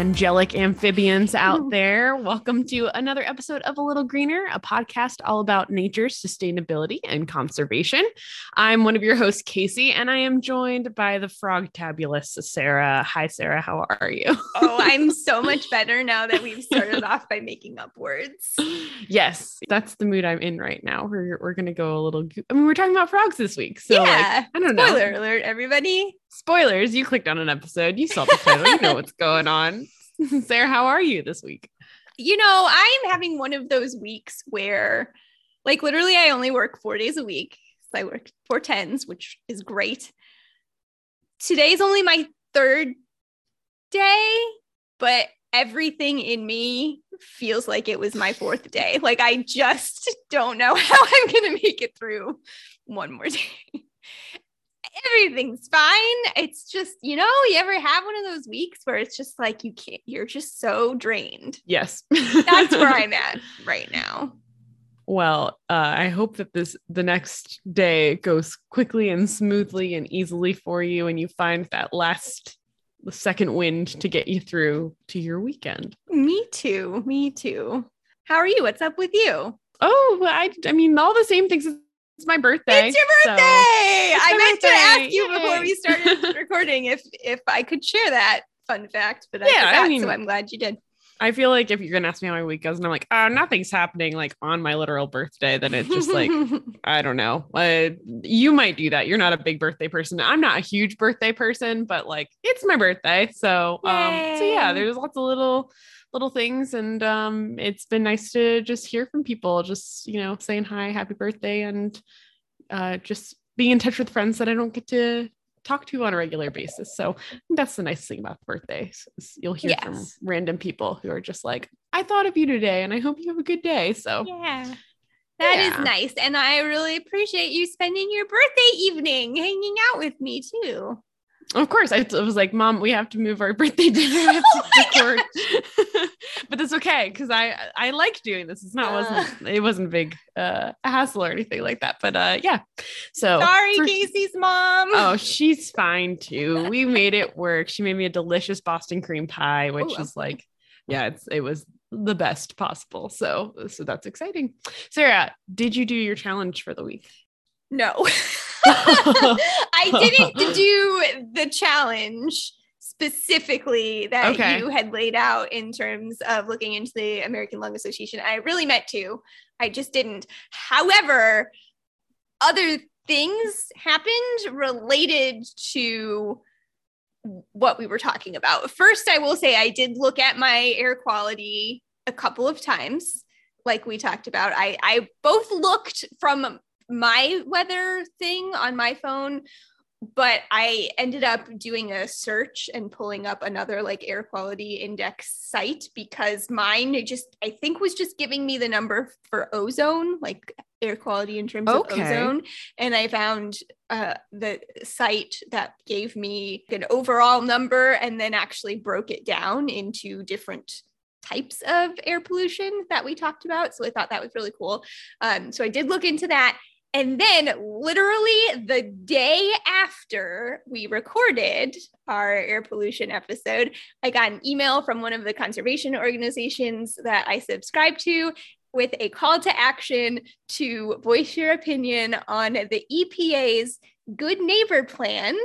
angelic amphibians out there. Welcome to another episode of A Little Greener, a podcast all about nature, sustainability, and conservation. I'm one of your hosts, Casey, and I am joined by the frog tabulous Sarah. Hi, Sarah. How are you? oh, I'm so much better now that we've started off by making up words. Yes, that's the mood I'm in right now. We're, we're going to go a little, I mean, we're talking about frogs this week. So, yeah. Like, I don't know. Spoiler alert, everybody. Spoilers. You clicked on an episode. You saw the title. you know what's going on. Sarah, how are you this week? You know, I'm having one of those weeks where, like, literally, I only work four days a week. So I work four tens, which is great. Today's only my third day, but everything in me feels like it was my fourth day. Like, I just don't know how I'm going to make it through one more day everything's fine. It's just, you know, you ever have one of those weeks where it's just like you can't, you're just so drained. Yes. That's where I'm at right now. Well, uh, I hope that this the next day goes quickly and smoothly and easily for you, and you find that last the second wind to get you through to your weekend. Me too. Me too. How are you? What's up with you? Oh, I I mean all the same things it's my birthday. It's your birthday. So it's I meant birthday. to ask you Yay. before we started recording if if I could share that fun fact, but I yeah, forgot, I mean, so I'm glad you did. I feel like if you're gonna ask me how my week goes, and I'm like, oh, nothing's happening like on my literal birthday, then it's just like, I don't know. Uh, you might do that. You're not a big birthday person. I'm not a huge birthday person, but like it's my birthday, so um, so yeah, there's lots of little little things and um it's been nice to just hear from people just you know saying hi happy birthday and uh just being in touch with friends that i don't get to talk to you on a regular basis. So that's the nice thing about birthdays you'll hear yes. from random people who are just like i thought of you today and i hope you have a good day. So yeah. That yeah. is nice. And i really appreciate you spending your birthday evening hanging out with me too of course, I was like, "Mom, we have to move our birthday dinner." oh but that's okay because I I like doing this. It's not uh, wasn't it wasn't a big uh, hassle or anything like that. But uh, yeah. So sorry, for, Casey's mom. Oh, she's fine too. We made it work. She made me a delicious Boston cream pie, which Ooh. is like, yeah, it's it was the best possible. So so that's exciting. Sarah, did you do your challenge for the week? No. I didn't do the challenge specifically that okay. you had laid out in terms of looking into the American Lung Association. I really meant to. I just didn't. However, other things happened related to what we were talking about. First, I will say I did look at my air quality a couple of times like we talked about. I I both looked from my weather thing on my phone but I ended up doing a search and pulling up another like air quality index site because mine just I think was just giving me the number for ozone, like air quality in terms okay. of ozone. And I found uh, the site that gave me an overall number and then actually broke it down into different types of air pollution that we talked about. So I thought that was really cool. Um, so I did look into that. And then, literally, the day after we recorded our air pollution episode, I got an email from one of the conservation organizations that I subscribe to with a call to action to voice your opinion on the EPA's Good Neighbor Plan,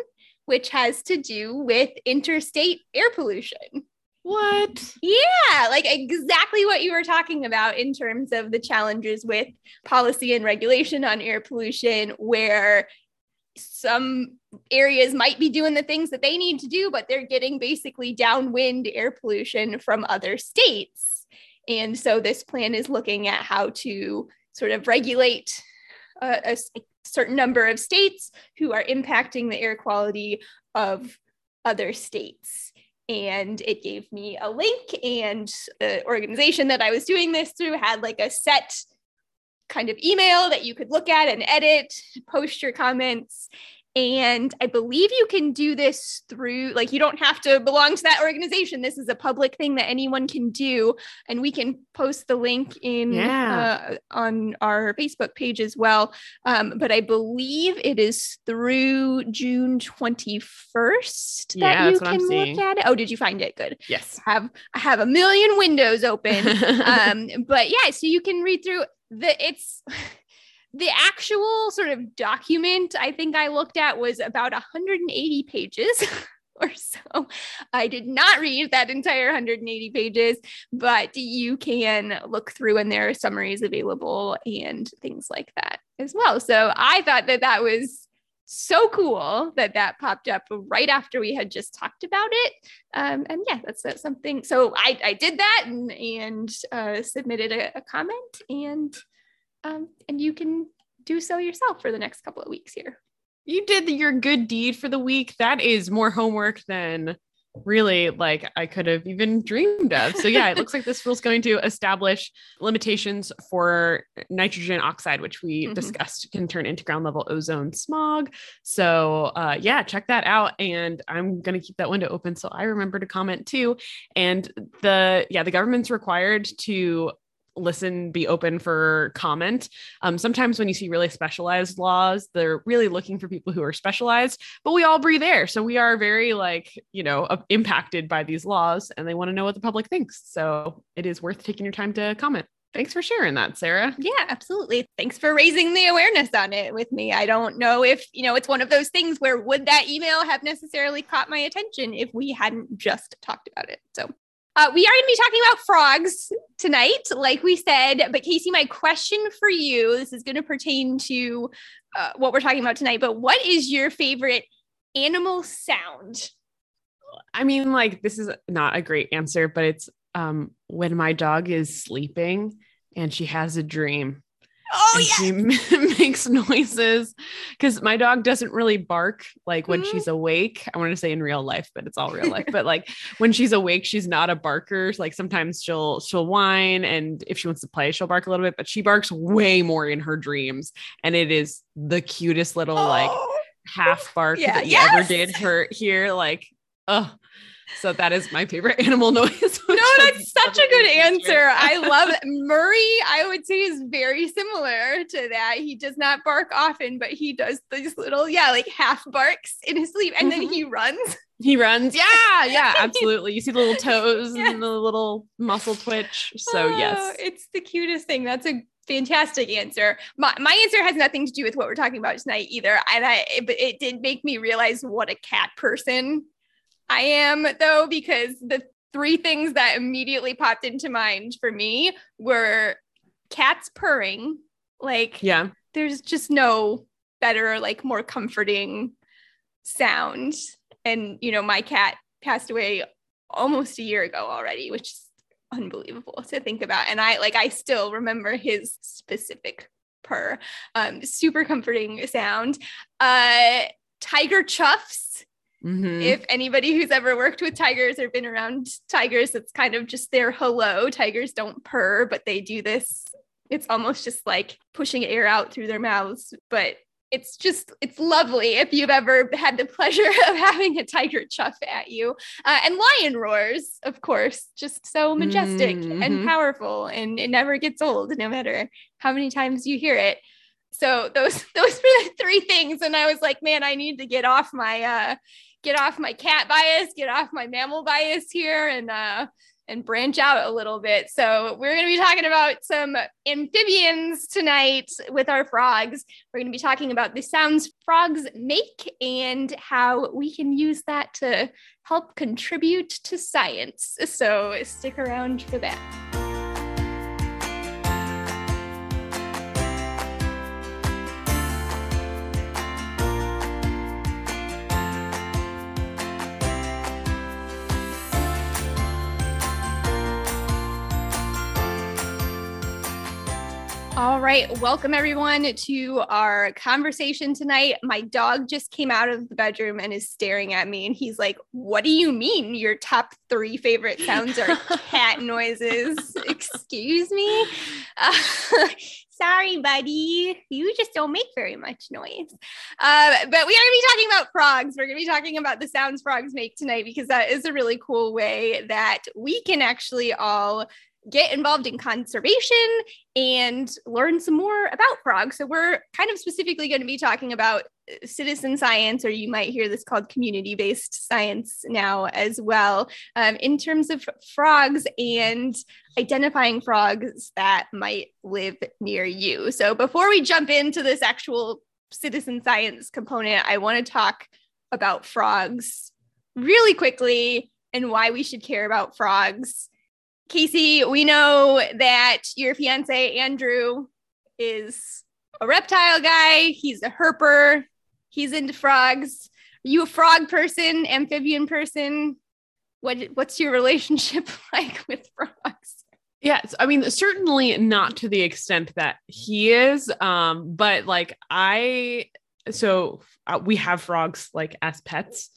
which has to do with interstate air pollution. What? Yeah, like exactly what you were talking about in terms of the challenges with policy and regulation on air pollution, where some areas might be doing the things that they need to do, but they're getting basically downwind air pollution from other states. And so this plan is looking at how to sort of regulate a, a certain number of states who are impacting the air quality of other states and it gave me a link and the organization that i was doing this through had like a set kind of email that you could look at and edit post your comments And I believe you can do this through, like, you don't have to belong to that organization. This is a public thing that anyone can do. And we can post the link in yeah. uh, on our Facebook page as well. Um, but I believe it is through June 21st that yeah, you can look at it. Oh, did you find it? Good. Yes. I have I have a million windows open. um, but yeah, so you can read through the it's the actual sort of document I think I looked at was about 180 pages. or so. I did not read that entire 180 pages, but you can look through and there are summaries available and things like that as well. So I thought that that was so cool that that popped up right after we had just talked about it. Um, and yeah, that's, that's, something. So I, I did that and, and uh, submitted a, a comment and um, and you can do so yourself for the next couple of weeks here. You did your good deed for the week. That is more homework than really like I could have even dreamed of. So yeah, it looks like this is going to establish limitations for nitrogen oxide, which we mm-hmm. discussed can turn into ground level ozone smog. So uh, yeah, check that out. And I'm gonna keep that window open so I remember to comment too. And the yeah, the government's required to listen be open for comment um, sometimes when you see really specialized laws they're really looking for people who are specialized but we all breathe air so we are very like you know uh, impacted by these laws and they want to know what the public thinks so it is worth taking your time to comment Thanks for sharing that, Sarah. Yeah, absolutely. Thanks for raising the awareness on it with me. I don't know if, you know, it's one of those things where would that email have necessarily caught my attention if we hadn't just talked about it. So uh, we are going to be talking about frogs tonight, like we said. But Casey, my question for you this is going to pertain to uh, what we're talking about tonight. But what is your favorite animal sound? I mean, like, this is not a great answer, but it's um, when my dog is sleeping and she has a dream. Oh, yeah. She makes noises because my dog doesn't really bark like when mm-hmm. she's awake. I want to say in real life, but it's all real life. but like when she's awake, she's not a barker. Like sometimes she'll she'll whine, and if she wants to play, she'll bark a little bit. But she barks way more in her dreams, and it is the cutest little oh. like half bark yeah. that you yes! ever did her here. Like, oh, so that is my favorite animal noise. No, that's such a good answer. I love it. Murray, I would say, is very similar to that. He does not bark often, but he does these little, yeah, like half barks in his sleep and then mm-hmm. he runs. He runs. Yeah, yeah, absolutely. You see the little toes yeah. and the little muscle twitch. So, oh, yes. It's the cutest thing. That's a fantastic answer. My, my answer has nothing to do with what we're talking about tonight either. And I, it, it did make me realize what a cat person I am though, because the three things that immediately popped into mind for me were cats purring. Like, yeah, there's just no better, like more comforting sound. And, you know, my cat passed away almost a year ago already, which is unbelievable to think about. And I like, I still remember his specific purr. Um, super comforting sound. Uh, tiger chuffs Mm-hmm. If anybody who's ever worked with tigers or been around tigers, it's kind of just their hello. Tigers don't purr, but they do this. It's almost just like pushing air out through their mouths, but it's just it's lovely if you've ever had the pleasure of having a tiger chuff at you uh, and lion roars of course just so majestic mm-hmm. and powerful and it never gets old no matter how many times you hear it so those those were the three things and i was like man i need to get off my uh get off my cat bias, get off my mammal bias here and uh and branch out a little bit. So, we're going to be talking about some amphibians tonight with our frogs. We're going to be talking about the sounds frogs make and how we can use that to help contribute to science. So, stick around for that. All right. Welcome, everyone, to our conversation tonight. My dog just came out of the bedroom and is staring at me. And he's like, What do you mean your top three favorite sounds are cat noises? Excuse me. Uh, sorry, buddy. You just don't make very much noise. Uh, but we are going to be talking about frogs. We're going to be talking about the sounds frogs make tonight because that is a really cool way that we can actually all get involved in conservation and learn some more about frogs. So, we're kind of specifically going to be talking about uh, citizen science, or you might hear this called community based science now as well, um, in terms of frogs and identifying frogs that might live near you. So, before we jump into this actual citizen science component, I want to talk about frogs really quickly and why we should care about frogs Casey, we know that your fiance Andrew is a reptile guy. He's a herper. He's into frogs. Are you a frog person, amphibian person? What what's your relationship like with frogs? Yes, I mean certainly not to the extent that he is um but like I so uh, we have frogs like as pets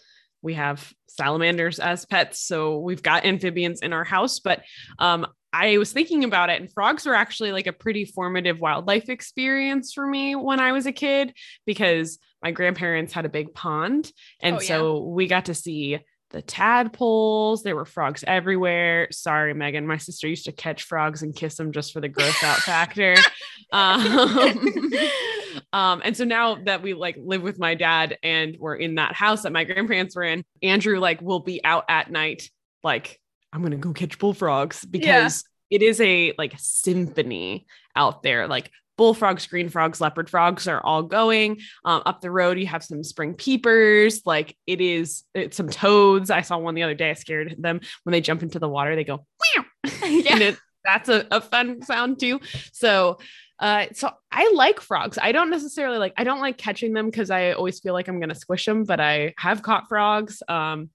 we have salamanders as pets so we've got amphibians in our house but um, i was thinking about it and frogs were actually like a pretty formative wildlife experience for me when i was a kid because my grandparents had a big pond and oh, yeah. so we got to see the tadpoles. There were frogs everywhere. Sorry, Megan. My sister used to catch frogs and kiss them just for the gross out factor. Um, um, and so now that we like live with my dad and we're in that house that my grandparents were in, Andrew like will be out at night, like, I'm gonna go catch bullfrogs because yeah. it is a like symphony out there. Like bullfrogs, green frogs, leopard frogs are all going. Um, up the road, you have some spring peepers. Like it is, it's some toads. I saw one the other day. I scared them when they jump into the water. They go, yeah. and it, that's a, a fun sound too. So, uh, so I like frogs. I don't necessarily like, I don't like catching them because I always feel like I'm going to squish them, but I have caught frogs. Um,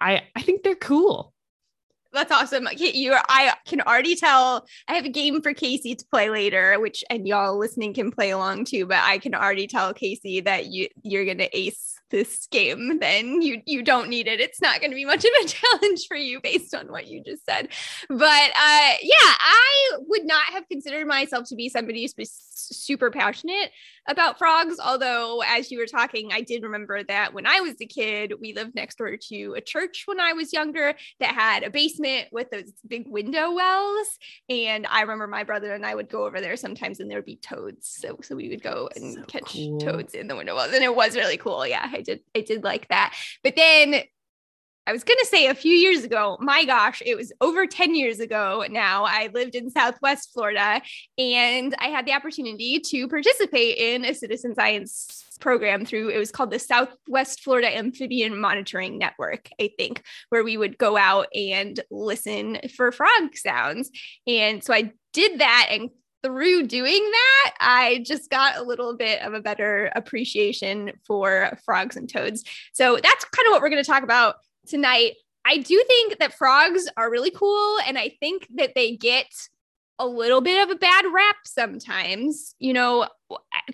I, I think they're cool. That's awesome. You, are, I can already tell. I have a game for Casey to play later, which and y'all listening can play along too. But I can already tell Casey that you you're gonna ace this game, then you you don't need it. It's not going to be much of a challenge for you based on what you just said. But uh, yeah, I would not have considered myself to be somebody who's super passionate about frogs. Although, as you were talking, I did remember that when I was a kid, we lived next door to a church when I was younger that had a basement with those big window wells. And I remember my brother and I would go over there sometimes, and there would be toads. So so we would go and so catch cool. toads in the window wells, and it was really cool. Yeah I did I did like that. But then I was going to say a few years ago, my gosh, it was over 10 years ago now. I lived in Southwest Florida and I had the opportunity to participate in a citizen science program through it was called the Southwest Florida Amphibian Monitoring Network, I think, where we would go out and listen for frog sounds. And so I did that and through doing that, I just got a little bit of a better appreciation for frogs and toads. So that's kind of what we're going to talk about tonight. I do think that frogs are really cool. And I think that they get a little bit of a bad rap sometimes. You know,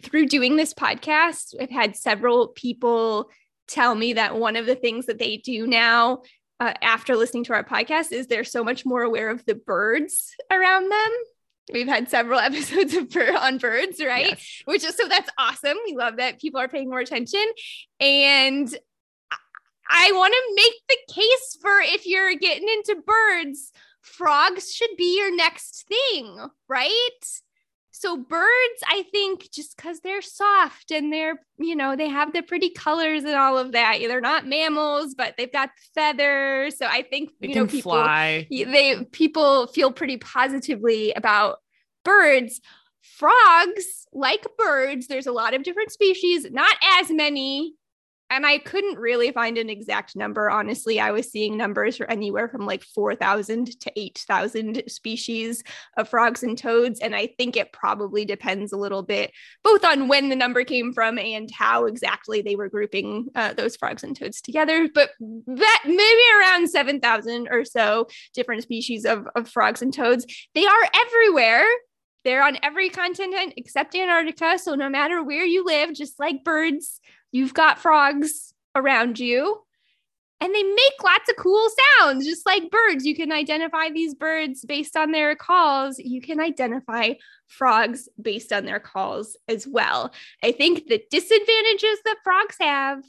through doing this podcast, I've had several people tell me that one of the things that they do now uh, after listening to our podcast is they're so much more aware of the birds around them We've had several episodes of bird on birds, right? Yes. Which is so that's awesome. We love that people are paying more attention. And I want to make the case for if you're getting into birds, frogs should be your next thing, right? So birds, I think just because they're soft and they're, you know, they have the pretty colors and all of that. They're not mammals, but they've got feathers. So I think they you know people fly. they people feel pretty positively about birds. Frogs, like birds, there's a lot of different species, not as many and I couldn't really find an exact number. Honestly, I was seeing numbers for anywhere from like 4,000 to 8,000 species of frogs and toads. And I think it probably depends a little bit both on when the number came from and how exactly they were grouping uh, those frogs and toads together. But that maybe around 7,000 or so different species of, of frogs and toads. They are everywhere. They're on every continent except Antarctica. So no matter where you live, just like birds, you've got frogs around you. and they make lots of cool sounds, just like birds. You can identify these birds based on their calls. You can identify frogs based on their calls as well. I think the disadvantages that frogs have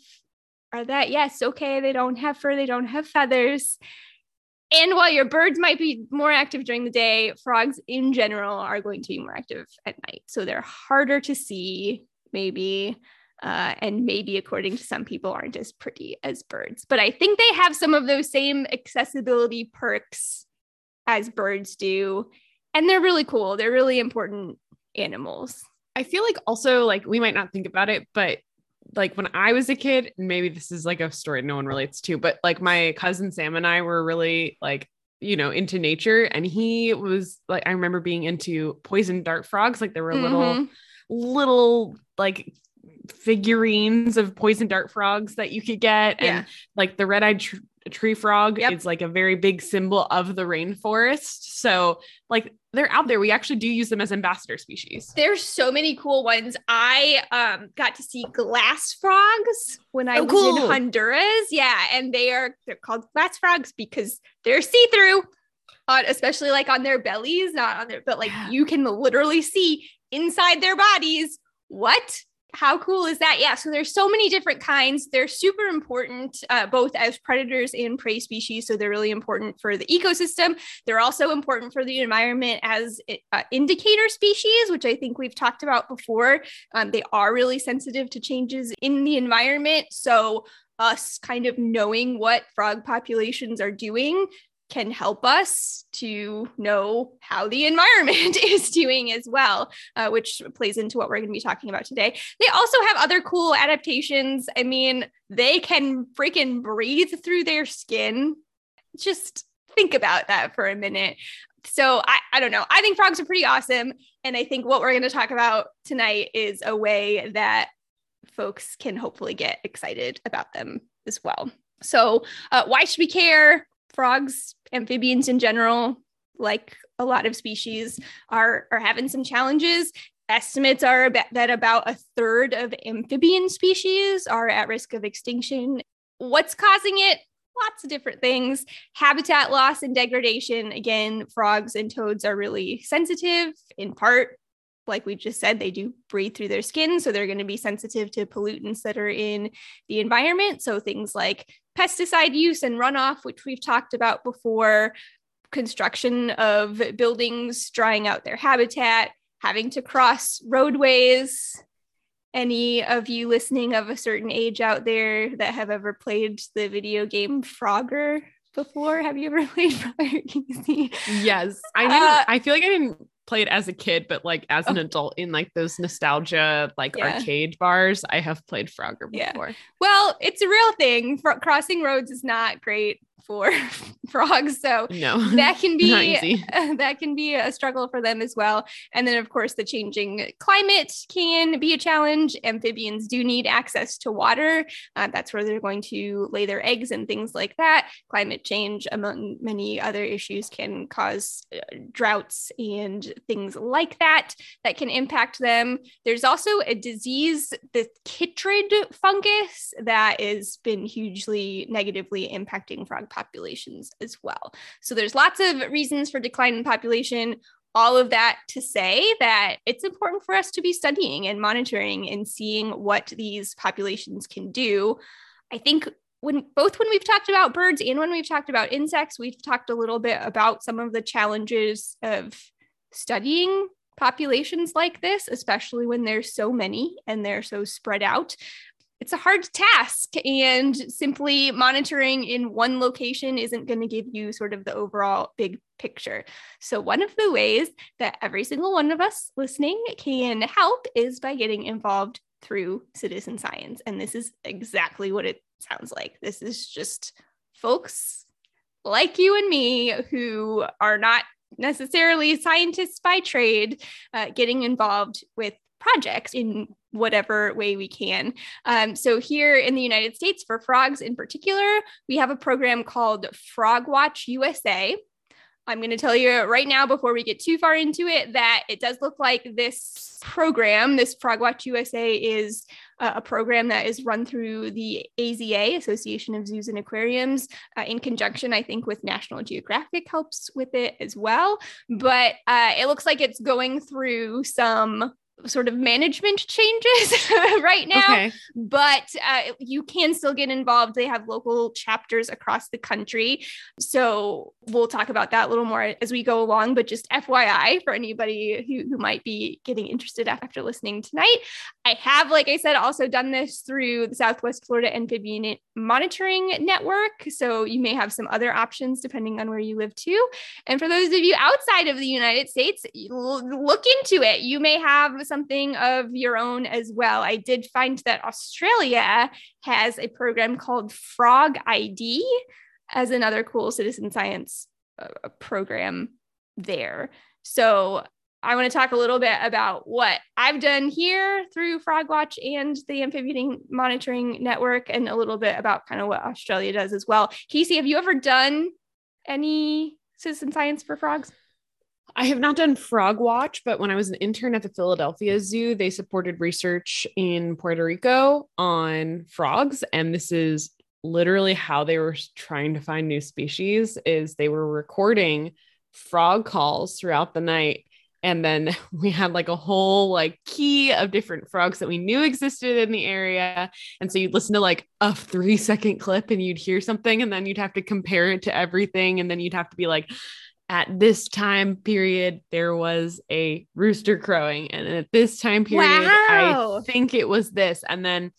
are that, yes, okay, they don't have fur, they don't have feathers. And while your birds might be more active during the day, frogs in general are going to be more active at night. So they're harder to see, maybe uh, and maybe according to some people aren't as pretty as birds but i think they have some of those same accessibility perks as birds do. And they're really cool. They're really important animals. I feel like also like we might not think about it but like when i was a kid maybe this is like a story no one relates to but like my cousin sam and i were really like you know into nature and he was like i remember being into poison dart frogs. Like there were little mm-hmm. little like figurines of poison dart frogs that you could get. Yeah. and like the red-eyed tr- tree frog yep. is like a very big symbol of the rainforest. So like they're out there. We actually do use them as ambassador species. There's so many cool ones. I um got to see glass frogs when i oh, was cool. in honduras. Yeah and they are they're called glass frogs because they're see-through on especially like on their bellies not on their but like you can literally see inside their bodies what how cool is that? Yeah. So there's so many different kinds. They're super important, uh, both as predators and prey species. So they're really important for the ecosystem. They're also important for the environment as uh, indicator species, which I think we've talked about before. Um, they are really sensitive to changes in the environment. So us kind of knowing what frog populations are doing can help us to know how the environment is doing as well, uh, which plays into what we're going to be talking about today. They also have other cool adaptations. I mean, they can freaking breathe through their skin. Just think about that for a minute. So I, I don't know. I think frogs are pretty awesome. And I think what we're going to talk about tonight is a way that folks can hopefully get excited about them as well. So, uh, why should we care? Frogs, amphibians in general, like a lot of species, are, are having some challenges. Estimates are that about a third of amphibian species are at risk of extinction. What's causing it? Lots of different things. Habitat loss and degradation. Again, frogs and toads are really sensitive, in part like we just said, they do breathe through their skin. So they're going to be sensitive to pollutants that are in the environment. So things like pesticide use and runoff, which we've talked about before, construction of buildings, drying out their habitat, having to cross roadways. Any of you listening of a certain age out there that have ever played the video game Frogger before? Have you ever played Frogger? yes, I didn't. Uh, I feel like I didn't play it as a kid, but like as an oh. adult in like those nostalgia like yeah. arcade bars, I have played Frogger before. Yeah. Well, it's a real thing. crossing roads is not great for frogs. So no, that can be that can be a struggle for them as well. And then of course the changing climate can be a challenge. Amphibians do need access to water. Uh, that's where they're going to lay their eggs and things like that. Climate change, among many other issues, can cause uh, droughts and things like that that can impact them. There's also a disease, the chytrid fungus, that has been hugely negatively impacting populations as well. So there's lots of reasons for decline in population. All of that to say that it's important for us to be studying and monitoring and seeing what these populations can do. I think when both when we've talked about birds and when we've talked about insects, we've talked a little bit about some of the challenges of studying populations like this, especially when there's so many and they're so spread out it's a hard task and simply monitoring in one location isn't going to give you sort of the overall big picture. So one of the ways that every single one of us listening can help is by getting involved through citizen science and this is exactly what it sounds like. This is just folks like you and me who are not necessarily scientists by trade uh, getting involved with projects in whatever way we can. Um, so, here in the United States, for frogs in particular, we have a program called FrogWatch USA. I'm going to tell you right now before we get too far into it that it does look like this program, this FrogWatch USA, is a program that is run through the AZA, Association of Zoos and Aquariums, uh, in conjunction, I think, with National Geographic helps with it as well. But uh, it looks like it's going through some sort of management changes right now okay. but uh, you can still get involved. They have local chapters across the country. So we'll talk about that a little more as we go along but just fyi for anybody who, who might be getting interested after listening tonight. I have like i said also done this through the southwest florida amphibian monitoring network. So you may have some other options depending on where you live too. And for those of you outside of the united states look into it. You may have something of your own as well. I did find that Australia has a program called FrogID as another cool citizen science uh, program there. So I want to talk a little bit about what I've done here through FrogWatch and the Amphibian Monitoring Network, and a little bit about kind of what Australia does as well. Casey, have you ever done any citizen science for frogs? I have not done frog watch, but when I was an intern at the Philadelphia Zoo, they supported research in Puerto Rico on frogs. And this is literally how they were trying to find new species is they were recording frog calls throughout the night. And then we had like a whole like key of different frogs that we knew existed in the area. And so you'd listen to like a three second clip and you'd hear something and then you'd have to compare it to everything. And then you'd have to be like at this time period there was a rooster crowing. And at this time period wow. i think it was this. And then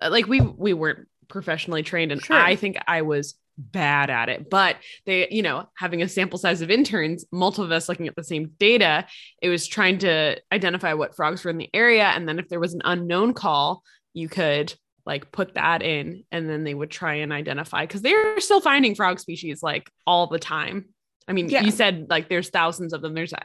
uh, like we we weren't professionally trained and sure. i think i was bad at it. But they you know having a sample size of interns multiple of us looking at the same data it was trying to identify what frogs were in the area. And then if there was an unknown call you could like put that in and then they would try and identify because they're still finding frog species like all the time I mean, yeah. you said like there's thousands of them. There's uh,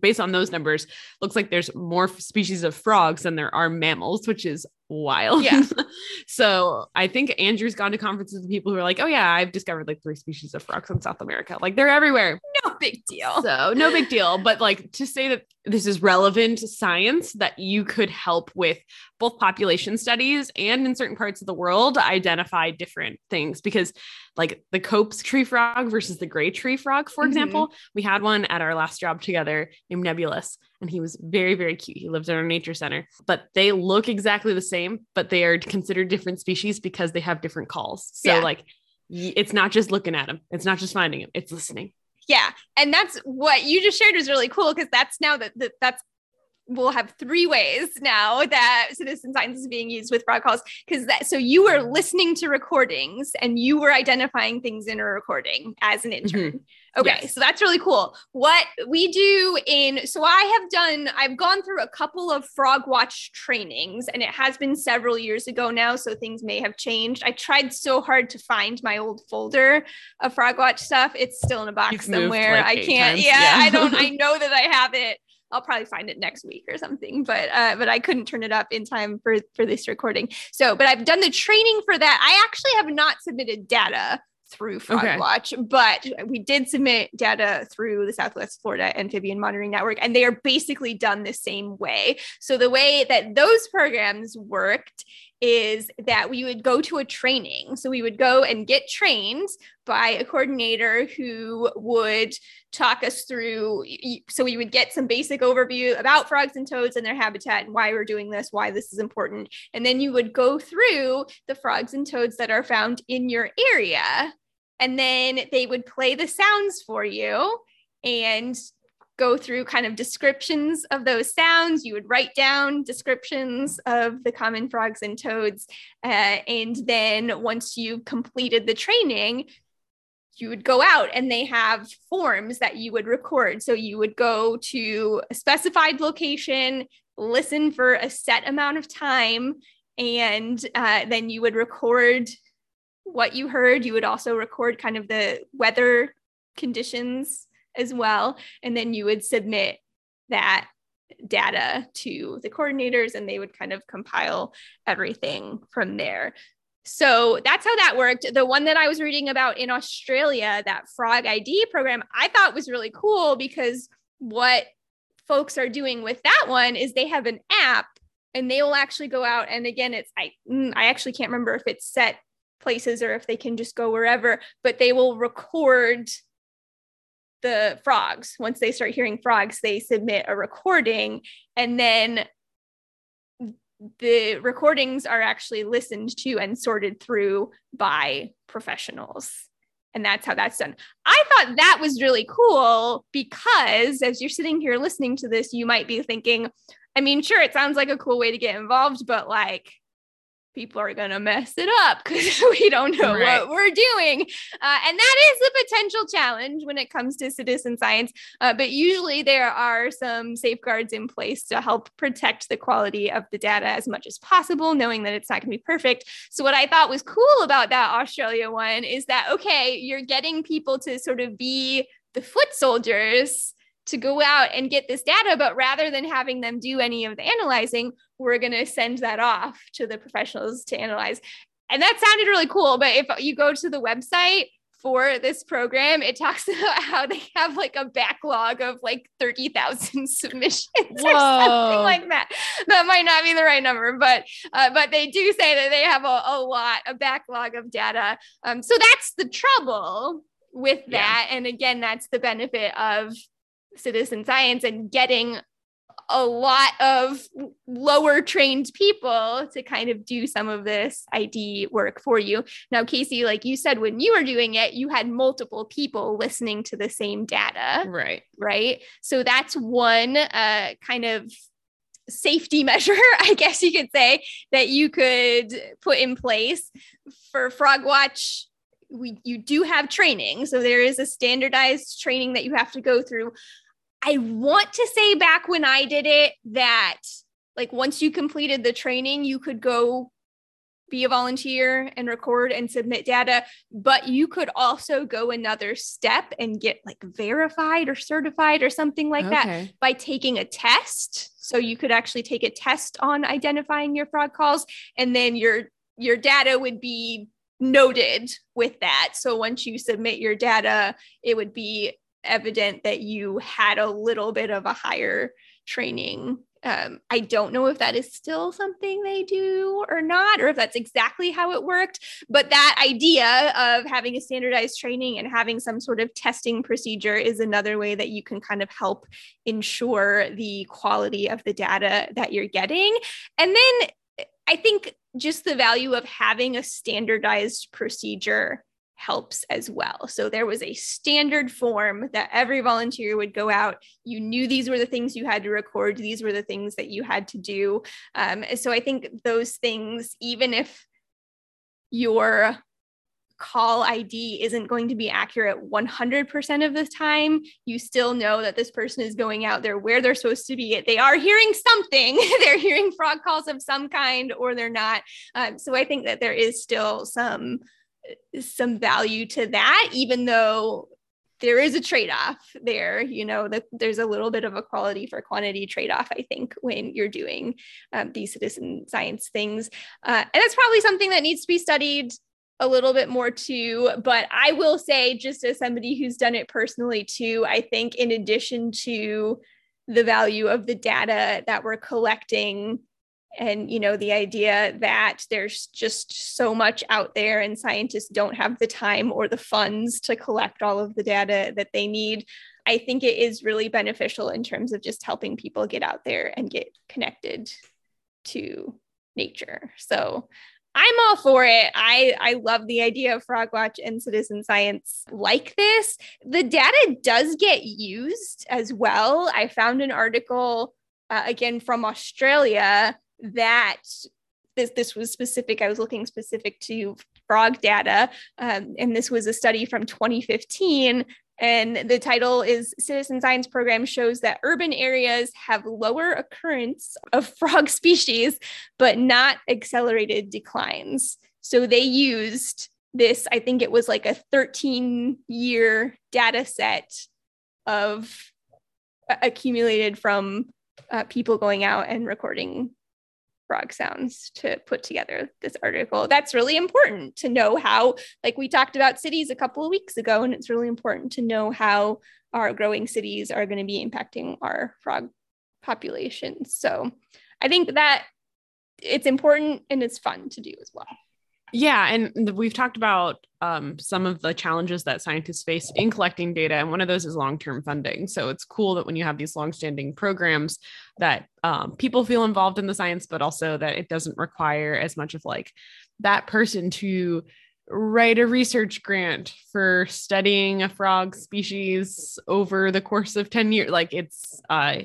based on those numbers, looks like there's more species of frogs than there are mammals, which is wild. Yeah. so I think Andrew's gone to conferences with people who are like, oh yeah, I've discovered like three species of frogs in South America. Like they're everywhere. No big deal. So no big deal. But like to say that this is relevant science that you could help with both population studies and in certain parts of the world identify different things because like the Cope's tree frog versus the gray tree frog, for mm-hmm. example, we had one at our last job together named Nebulous and he was very very cute. He lives in our nature center but they look exactly the same but they are considered different species because they have different calls. So yeah. like it's not just looking at them it's not just finding them it's listening. Yeah. And that's what you just shared was really cool because that's now that, that that's we'll have three ways now that citizen science is being used with frog calls because that so you were listening to recordings and you were identifying things in a recording as an intern. Mm-hmm. Okay, yes. so that's really cool. What we do in so I have done I've gone through a couple of frog watch trainings and it has been several years ago now so things may have changed. I tried so hard to find my old folder of frog watch stuff. It's still in a box You've somewhere. Like I can't yeah, yeah, I don't I know that I have it. I'll probably find it next week or something, but uh, but I couldn't turn it up in time for for this recording. So, but I've done the training for that. I actually have not submitted data through FrogWatch, okay. but we did submit data through the Southwest Florida Amphibian Monitoring Network, and they are basically done the same way. So the way that those programs worked is that we would go to a training. So we would go and get trained by a coordinator who would talk us through. So we would get some basic overview about frogs and toads and their habitat and why we're doing this, why this is important. And then you would go through the frogs and toads that are found in your area and then they would play the sounds for you and go through kind of descriptions of those sounds. You would write down descriptions of the common frogs and toads. Uh, and then once you completed the training, you would go out and they have forms that you would record. So you would go to a specified location, listen for a set amount of time, and uh, then you would record what you heard. You would also record kind of the weather conditions as well. And then you would submit that data to the coordinators and they would kind of compile everything from there. So that's how that worked. The one that I was reading about in Australia, that FrogID program, I thought was really cool because what folks are doing with that one is they have an app and they will actually go out and again it's I mm, I actually can't remember if it's set places or if they can just go wherever, but they will record the frogs. Once they start hearing frogs, they submit a recording and then the recordings are actually listened to and sorted through by professionals. And that's how that's done. I thought that was really cool because as you're sitting here listening to this, you might be thinking, I mean, sure, it sounds like a cool way to get involved, but like, people are going to mess it up because we don't know right. what we're doing. Uh, and that is a potential challenge when it comes to citizen science. Uh, but usually there are some safeguards in place to help protect the quality of the data as much as possible, knowing that it's not going to be perfect. So, what I thought was cool about that Australia one is that, okay, you're getting people to sort of be the foot soldiers to go out and get this data, but rather than having them do any of the analyzing, we're going to send that off to the professionals to analyze. And that sounded really cool. But if you go to the website for this program, it talks about how they have like a backlog of like 30,000 submissions Whoa. or something like that. That might not be the right number, but uh, but they do say that they have a, a lot, a backlog of data. Um, so that's the trouble with that. Yeah. And again, that's the benefit of citizen science and getting a lot of lower trained people to kind of do some of this ID work for you. Now, Casey, like you said, when you were doing it, you had multiple people listening to the same data. Right. Right. So that's one uh, kind of safety measure, I guess you could say, that you could put in place for FrogWatch we you do have training so there is a standardized training that you have to go through I want to say back when I did it that like once you completed the training, you could go be a volunteer and record and submit data, but you could also go another step and get like verified or certified or something like okay. that by taking a test. So you could actually take a test on identifying your fraud calls and then your your data would be noted with that. So once you submit your data, it would be evident that you had a little bit of a higher training. Um, I don't know if that is still something they do or not, or if that's exactly how it worked. But that idea of having a standardized training and having some sort of testing procedure is another way that you can kind of help ensure the quality of the data that you're getting. And then I think just the value of having a standardized procedure helps as well. So there was a standard form that every volunteer would go out. You knew these were the things you had to record, these were the things that you had to do. Um, so I think those things, even if your call ID isn't going to be accurate 100% of the time, you still know that this person is going out there where they're supposed to be. They are hearing something, they're hearing frog calls of some kind, or they're not. Um, so I think that there is still some some value to that, even though there is a trade-off there you know that there's a little bit of a quality for quantity trade-off i think when you're doing um, these citizen science things. Uh, and that's probably something that needs to be studied a little bit more too but i will say just as somebody who's done it personally too i think in addition to the value of the data that we're collecting and you know the idea that there's just so much out there and scientists don't have the time or the funds to collect all of the data that they need i think it is really beneficial in terms of just helping people get out there and get connected to nature so I'm all for it. I I love the idea of frog watch and citizen science like this. The data does get used as well. I found an article uh, again from Australia that this this was specific. I was looking specific to frog data, um, and this was a study from 2015. And the title is Citizen Science Program shows that urban areas have lower occurrence of frog species, but not accelerated declines. So they used this, I think it was like a 13 year data set of uh, accumulated from uh, people going out and recording frog sounds to put together this article. That's really important to know how, like we talked about cities a couple of weeks ago, and it's really important to know how our growing cities are going to be impacting our frog populations. So I think that it's important and it's fun to do as well. Yeah, and we've talked about um, some of the challenges that scientists face in collecting data, and one of those is long-term funding. So it's cool that when you have these long-standing programs, that um, people feel involved in the science, but also that it doesn't require as much of like that person to write a research grant for studying a frog species over the course of 10 years like it's uh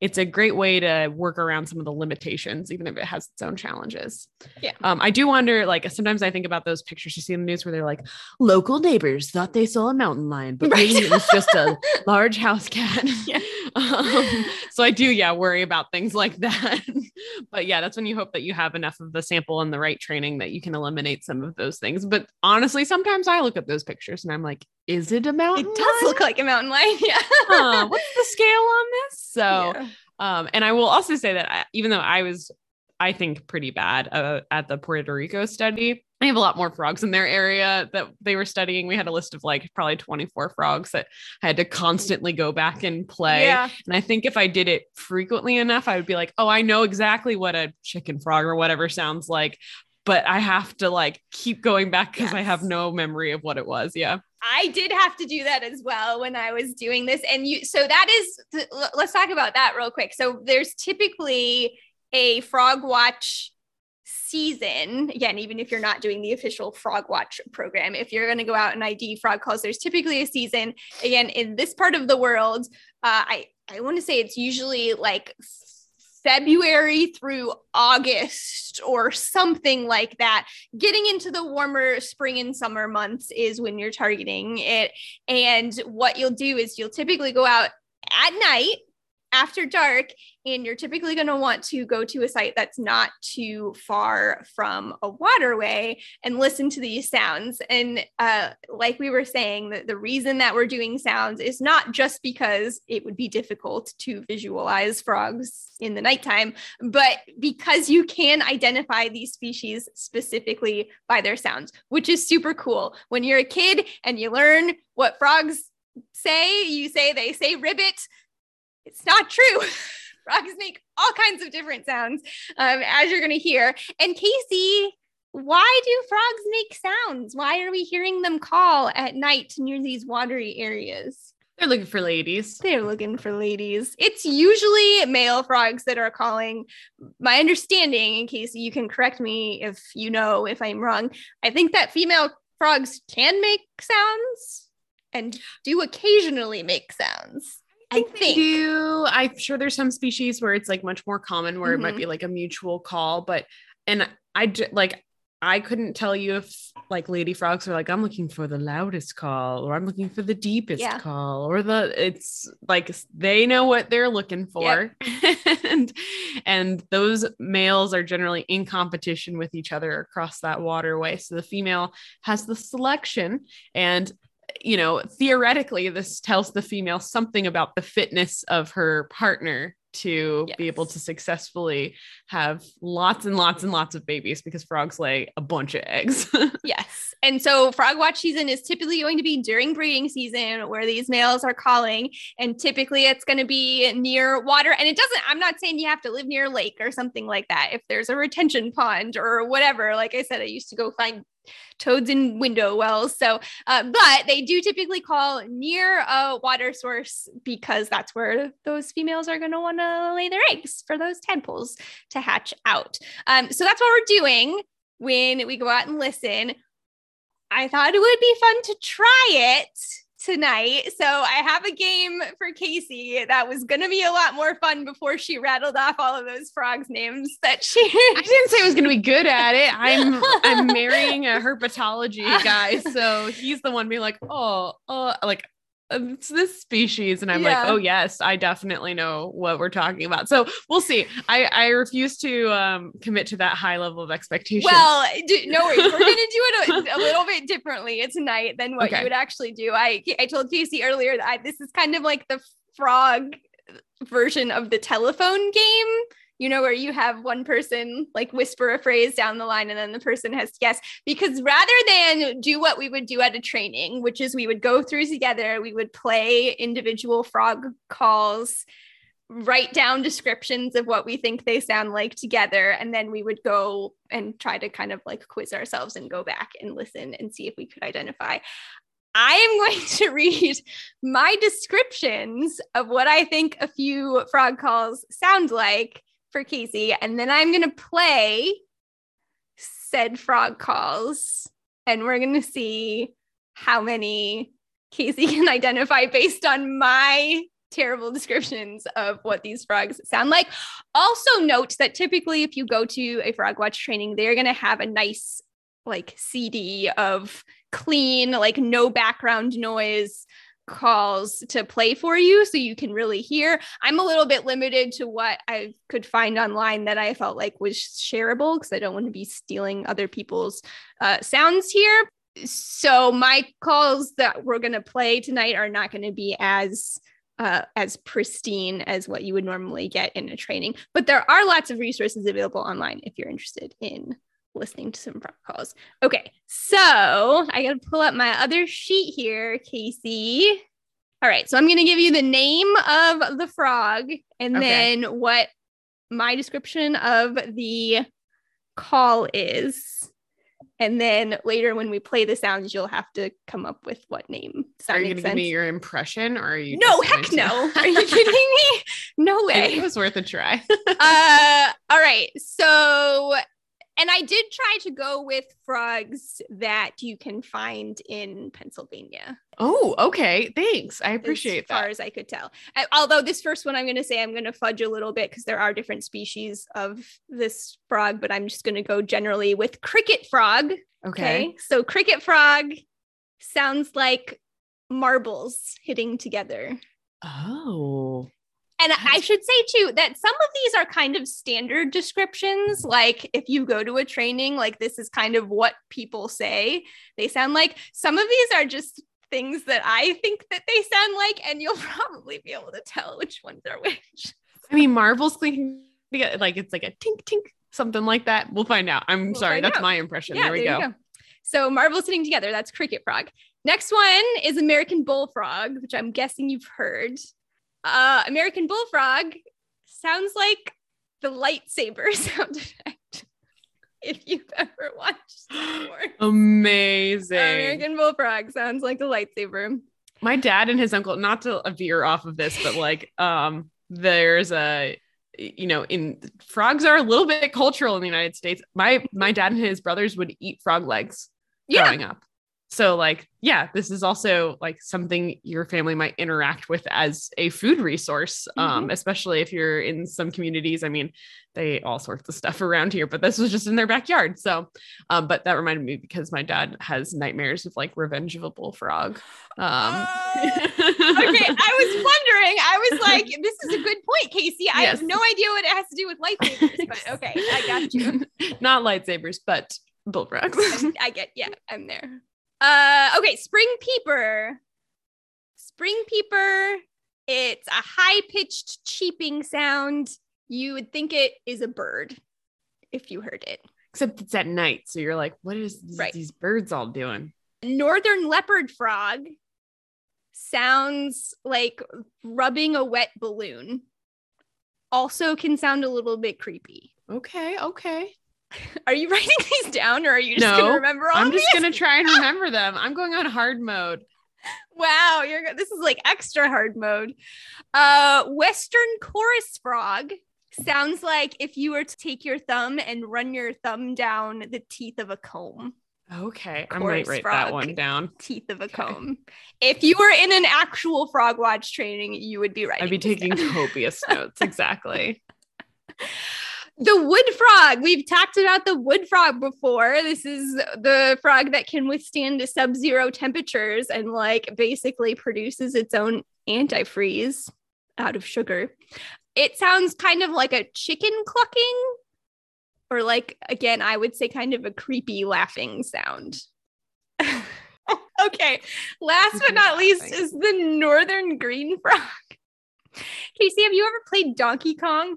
it's a great way to work around some of the limitations, even if it has its own challenges. Yeah. Um, I do wonder, like, sometimes I think about those pictures you see in the news where they're like, local neighbors thought they saw a mountain lion, but right. it was just a large house cat. Yeah. um, so I do, yeah, worry about things like that. but yeah, that's when you hope that you have enough of the sample and the right training that you can eliminate some of those things. But honestly, sometimes I look at those pictures and I'm like, is it a mountain? It does lion? look like a mountain lion. Yeah. huh, what's the scale on this? So, yeah. um, and I will also say that I, even though I was, I think, pretty bad uh, at the Puerto Rico study, I have a lot more frogs in their area that they were studying. We had a list of like probably 24 frogs that I had to constantly go back and play. Yeah. And I think if I did it frequently enough, I would be like, oh, I know exactly what a chicken frog or whatever sounds like. But I have to like keep going back because yes. I have no memory of what it was. Yeah. I did have to do that as well when I was doing this. And you, so that is, let's talk about that real quick. So there's typically a frog watch season again even if you're not doing the official frog watch program if you're going to go out and id frog calls there's typically a season again in this part of the world uh, i i want to say it's usually like February through August or something like that. Getting into the warmer spring and summer months is when you're targeting it. And what you'll do is you'll typically go out at night after dark and you're typically going to want to go to a site that's not too far from a waterway and listen to these sounds. And uh, like we were saying the, the reason that we're doing sounds is not just because it would be difficult to visualize frogs in the nighttime but because you can identify these species specifically by their sounds which is super cool. When you're a kid and you learn what frogs say you say they say ribbit it's not true. Frogs make all kinds of different sounds, um, as you're going to hear. And Casey, why do frogs make sounds? Why are we hearing them call at night near these watery areas? They're looking for ladies. They're looking for ladies. It's usually male frogs that are calling. My understanding, in case you can correct me if you know if I'm wrong, I think that female frogs can make sounds and do occasionally make sounds. I think. do. I'm sure there's some species where it's like much more common where mm-hmm. it might mm-hmm. be like a mutual call, but and I like I couldn't tell you if like lady frogs are like I'm looking for the loudest call or I'm looking for the deepest yeah. call or the it's like they know what they're looking for yep. and and those males are generally in competition with each other across that waterway so the female has the selection and you know, theoretically, this tells the female something about the fitness of her partner to yes. be able to successfully have lots and lots and lots of babies because frogs lay a bunch of eggs. yes. And so frog watch season is typically going to be during breeding season where these males are calling and typically it's going to be near water and it doesn't I'm not saying you have to live near a lake or something like that. If there's a retention pond or whatever, like I said I used to go find toads in window wells. So, uh, but they do typically call near a water source because that's where those females are going to want to lay their eggs for those tadpoles to hatch out. Um, so that's what we're doing when we go out and listen. I thought it would be fun to try it tonight. So I have a game for Casey that was going to be a lot more fun before she rattled off all of those frogs names that she I didn't say I was going to be good at it. I'm I'm marrying a herpetology guy, so he's the one being like, "Oh, oh, like it's this species and i'm yeah. like oh yes i definitely know what we're talking about. So we'll see. I i refuse to um commit to that high level of expectation. Well do, no worries. We're gonna do it a, a, little bit differently. Tonight than what okay. you would actually do. I i told casey earlier that I, this is kind of like the frog version of the telephone game you know, where you have one person like whisper a phrase down the line and then the person has to guess. Because rather than do what we would do at a training, which is we would go through together, we would play individual frog calls, write down descriptions of what we think they sound like together, and then we would go and try to kind of like quiz ourselves and go back and listen and see if we could identify. I am going to read my descriptions of what I think a few frog calls sound like for Casey. And then I'm going to play said frog calls. And we're going to see how many Casey can identify based on my terrible descriptions of what these frogs sound like. Also, note that typically, if you go to a frog watch training, they're going to have a nice like CD of clean, like no background noise calls to play for you so you can really hear. I'm a little bit limited to what I could find online that I felt like was shareable because I don't want to be stealing other people's uh, sounds here. So my calls that we're going to play tonight are not going to be as uh, as pristine as what you would normally get in a training, but there are lots of resources available online if you're interested in listening to some frog calls. Okay, so I gotta pull up my other sheet here, Casey. All right, so I'm gonna give you the name of the frog and okay. then what my description of the call is. And then later, when we play the sounds, you'll have to come up with what name. Are you going to give me your impression, or are you? No, heck to- no. Are you kidding me? No way. it was worth a try. uh, all right. So and I did try to go with frogs that you can find in Pennsylvania. Oh, okay. Thanks. I appreciate as that. As far as I could tell. I, although this first one, I'm going to say I'm going to fudge a little bit because there are different species of this frog, but I'm just going to go generally with cricket frog. Okay. okay. So cricket frog sounds like marbles hitting together. Oh. And I should say too that some of these are kind of standard descriptions. Like if you go to a training, like this is kind of what people say. They sound like some of these are just things that I think that they sound like, and you'll probably be able to tell which ones are which. I mean, Marvel's clinking like it's like a tink tink, something like that. We'll find out. I'm we'll sorry, that's out. my impression. Yeah, there we there go. go. So marbles sitting together, that's cricket frog. Next one is American bullfrog, which I'm guessing you've heard uh, American Bullfrog sounds like the lightsaber sound effect. if you've ever watched Amazing. American Bullfrog sounds like the lightsaber. My dad and his uncle, not to veer off of this, but like um there's a you know, in frogs are a little bit cultural in the United States. My my dad and his brothers would eat frog legs yeah. growing up. So like, yeah, this is also like something your family might interact with as a food resource, um, mm-hmm. especially if you're in some communities. I mean, they all sorts of stuff around here, but this was just in their backyard. So, um, but that reminded me because my dad has nightmares of like Revenge of a Bullfrog. Um, uh, okay, I was wondering. I was like, this is a good point, Casey. I yes. have no idea what it has to do with lightsabers, but okay, I got you. Not lightsabers, but bullfrogs. I get, yeah, I'm there. Uh, okay, spring peeper. Spring peeper. It's a high pitched cheeping sound. You would think it is a bird if you heard it. Except it's at night. So you're like, what is these, right. these birds all doing? Northern leopard frog sounds like rubbing a wet balloon. Also, can sound a little bit creepy. Okay, okay. Are you writing these down or are you just no, gonna remember all these? I'm just these? gonna try and remember them. I'm going on hard mode. Wow, you're this is like extra hard mode. Uh Western chorus frog sounds like if you were to take your thumb and run your thumb down the teeth of a comb. Okay, I might write frog, that one down. Teeth of a okay. comb. If you were in an actual frog watch training, you would be right. I'd be taking copious notes. Exactly the wood frog. We've talked about the wood frog before. This is the frog that can withstand sub zero temperatures and, like, basically produces its own antifreeze out of sugar. It sounds kind of like a chicken clucking, or, like, again, I would say kind of a creepy laughing sound. okay. Last but not least is the northern green frog. Casey, have you ever played Donkey Kong?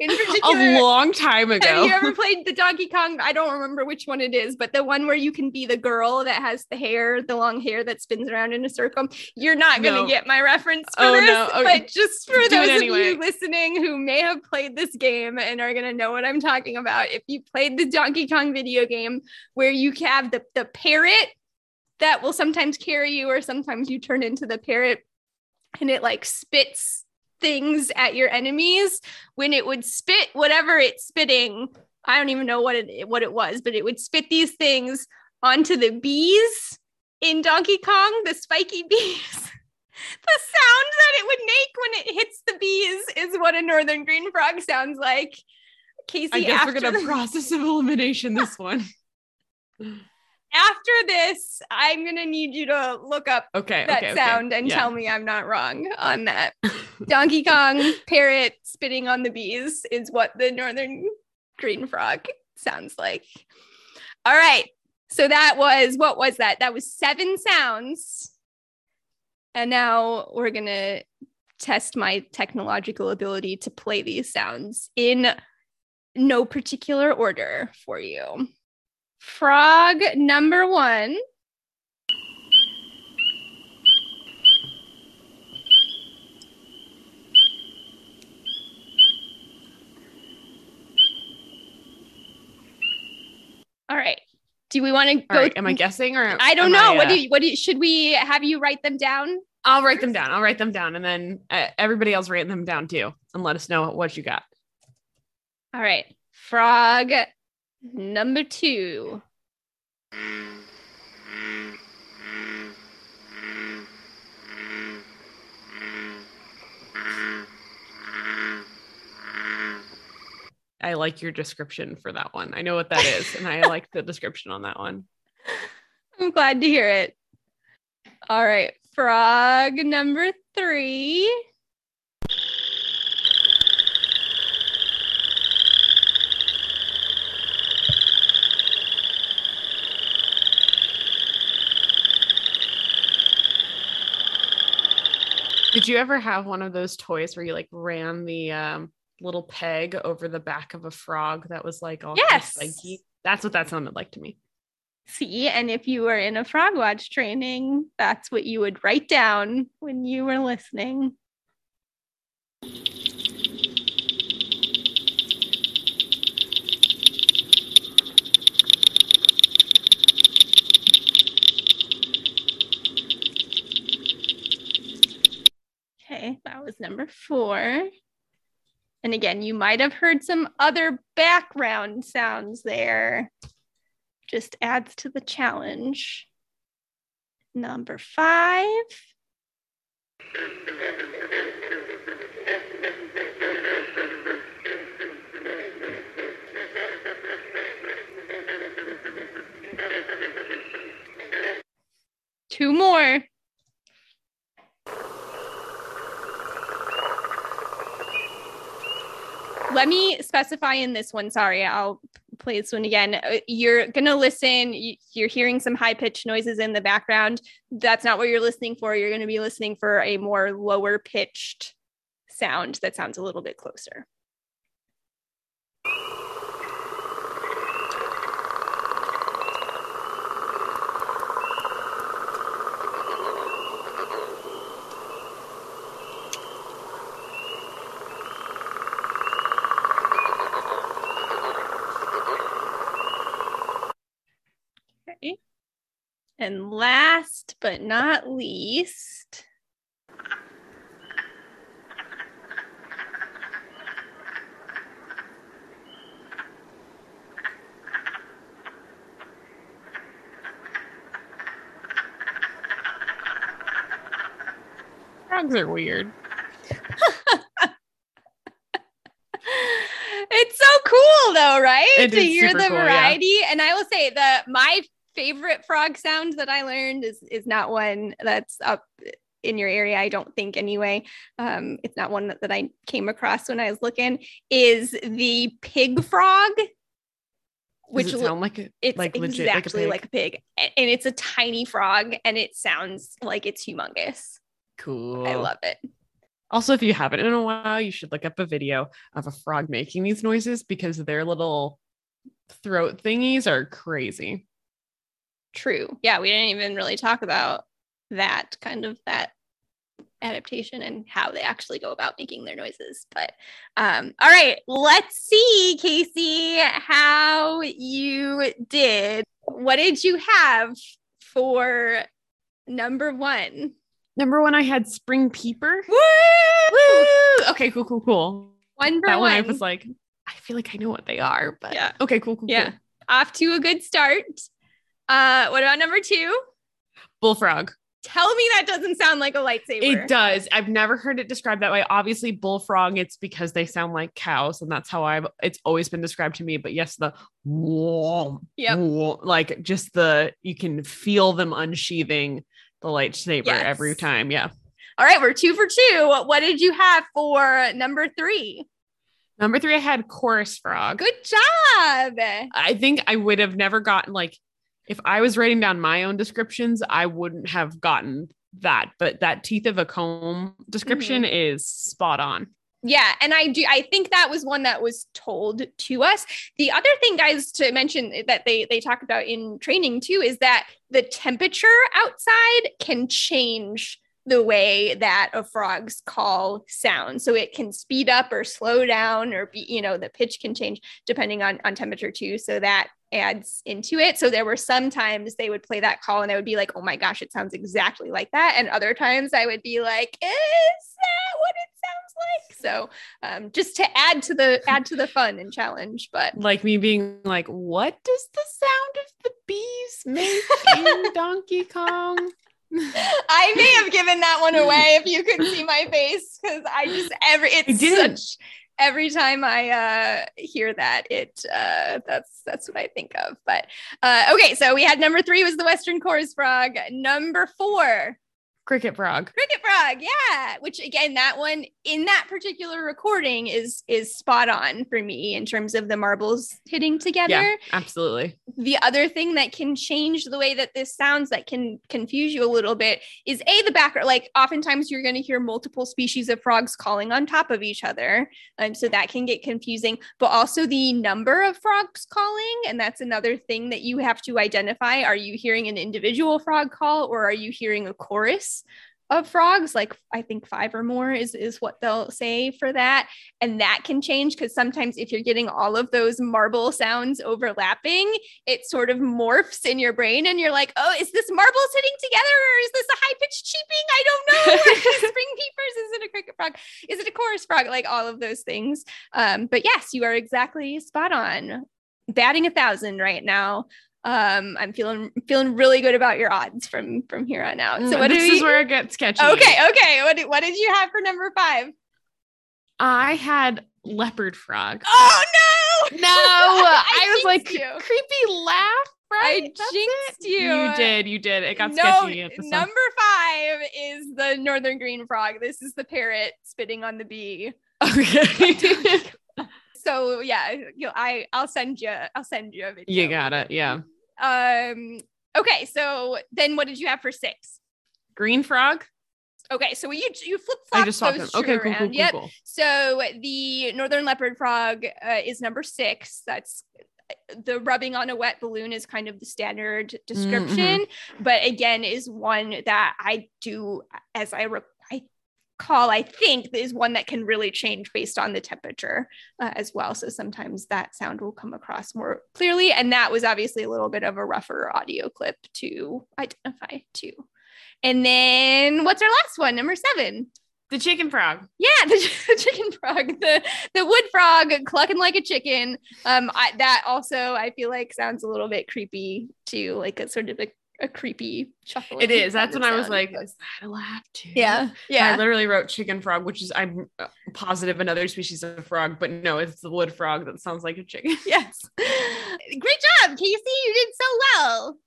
In particular, a long time ago. Have you ever played the Donkey Kong? I don't remember which one it is, but the one where you can be the girl that has the hair, the long hair that spins around in a circle. You're not going to no. get my reference for oh, this, no. but just for those anyway. of you listening who may have played this game and are going to know what I'm talking about, if you played the Donkey Kong video game where you have the, the parrot that will sometimes carry you, or sometimes you turn into the parrot and it like spits things at your enemies when it would spit whatever it's spitting i don't even know what it what it was but it would spit these things onto the bees in donkey kong the spiky bees. The sound that it would make when it hits the bees is what a northern green frog sounds like. Casey i guess we're gonna the- process of elimination this one after this, I'm gonna need you to look up okay, that okay, sound okay. and yeah. tell me I'm not wrong on that. Donkey Kong parrot spitting on the bees is what the northern green frog sounds like. All right. So that was what was that? That was seven sounds. And now we're going to test my technological ability to play these sounds in no particular order for you. Frog number one. All right. Do we want to go? Right, am I guessing or I don't know. I, uh... what do you, what do you, should we have you write them down? I'll write them down. I'll write them down, and then uh, everybody else write them down too, and let us know what you got. All right, frog Number two. I like your description for that one. I know what that is, and I like the description on that one. I'm glad to hear it. All right, frog number three. Did you ever have one of those toys where you like ran the um, little peg over the back of a frog that was like all yes. spiky? That's what that sounded like to me. See, and if you were in a frog watch training, that's what you would write down when you were listening. Okay, that was number four. And again, you might have heard some other background sounds there. Just adds to the challenge. Number five. Two more. Let me specify in this one. Sorry, I'll play this one again. Uh, you're going to listen, you're hearing some high pitched noises in the background. That's not what you're listening for. You're going to be listening for a more lower pitched sound that sounds a little bit closer. And last but not least, frogs are weird. it's so cool though, right? It to hear the cool, variety. Yeah. And I will say that my favorite frog sound that I learned is is not one that's up in your area. I don't think anyway. Um, it's not one that, that I came across when I was looking. Is the pig frog? Which Does it sound like a, it's like legit exactly like a, like a pig, and it's a tiny frog, and it sounds like it's humongous. Cool. I love it. Also, if you haven't in a while, you should look up a video of a frog making these noises because their little throat thingies are crazy. True. Yeah, we didn't even really talk about that kind of that adaptation and how they actually go about making their noises. But um, all right, let's see, Casey, how you did. What did you have for number one? Number one, I had Spring Peeper. Woo! Woo! Okay, cool, cool, cool. One for that one. one, I was like, I feel like I know what they are, but Yeah. Okay, cool, cool, yeah, cool. off to a good start. Uh, what about number two? Bullfrog. Tell me that doesn't sound like a lightsaber. It does. I've never heard it described that way. Obviously, bullfrog, it's because they sound like cows, and that's how I've it's always been described to me. But yes, the Yep. like just the you can feel them unsheathing the lightsaber Yes. every time. Yeah. All right, we're two for two. What did you have for number three? Number three, I had chorus frog. Good job. I think I would have never gotten like if I was writing down my own descriptions, I wouldn't have gotten that. But that teeth of a comb description Mm-hmm. is spot on. Yeah, and I do. I think that was one that was told to us. The other thing, guys, to mention that they they talk about in training too is that the temperature outside can change the way that a frog's call sounds. So it can speed up or slow down, or be you know the pitch can change depending on on temperature too. So that adds into it. So there were some times they would play that call and I would be like, oh my gosh, it sounds exactly like that. And other times I would be like, is that what it sounds like? So um, just to add to the add to the fun and challenge. But Like me being like, what does the sound of the bees make in Donkey Kong? I may have given that one away if you could see my face because I just every it's didn't. such every time I uh hear that it uh that's that's what I think of. But uh okay, so we had number three was the Western chorus frog. Number four, Cricket frog. cricket frog yeah which again that one in that particular recording is is spot on for me in terms of the marbles hitting together Yeah, absolutely. the other thing that can change the way that this sounds that can confuse you a little bit is a the background like oftentimes you're going to hear multiple species of frogs calling on top of each other and so that can get confusing but also the number of frogs calling and that's another thing that you have to identify are you hearing an individual frog call or are you hearing a chorus of frogs like i think five or more is is what they'll say for that. And that can change because sometimes if you're getting all of those marble sounds overlapping it sort of morphs in your brain and you're like oh is this marbles hitting together or is this a high-pitched cheeping? I don't know. Spring peepers? Is it a cricket frog? Is it a chorus frog? Like all of those things. Um but yes you are exactly spot on. Batting a thousand right now um i'm feeling feeling really good about your odds from from here on out so Mm, what this do is where it gets sketchy. okay okay what, did- what did you have for number five? I had leopard frog. Oh no No, I, I was like you. creepy laugh, right? I That's jinxed it? you. You did, you did. It got no, sketchy at the start. number five is the northern green frog. This is the parrot spitting on the bee. Okay. So yeah, you I I'll send you I'll send you a video. you got it. Yeah. Um. Okay. So then, what did you have for six? Green frog. Okay. So you you flip flop those two Okay, cool, around. cool, cool, Yep. cool. So the northern leopard frog uh, is number six. That's the rubbing on a wet balloon is kind of the standard description, but again is one that I do as I re- I call I think is one that can really change based on the temperature uh, as well. So sometimes that sound will come across more clearly, and that was obviously a little bit of a rougher audio clip to identify too. And then what's our last one? Number seven. The chicken frog. Yeah, the, the chicken frog, the the wood frog clucking like a chicken. Um, I, that also I feel like sounds a little bit creepy too, like a sort of a, a creepy chuckle. It is. That's when I was like, is that a laugh too? yeah, Yeah. I literally wrote chicken frog, which is I'm uh, positive another species of frog, but no, it's the wood frog that sounds like a chicken. Yes. Great job, Casey. You did so well.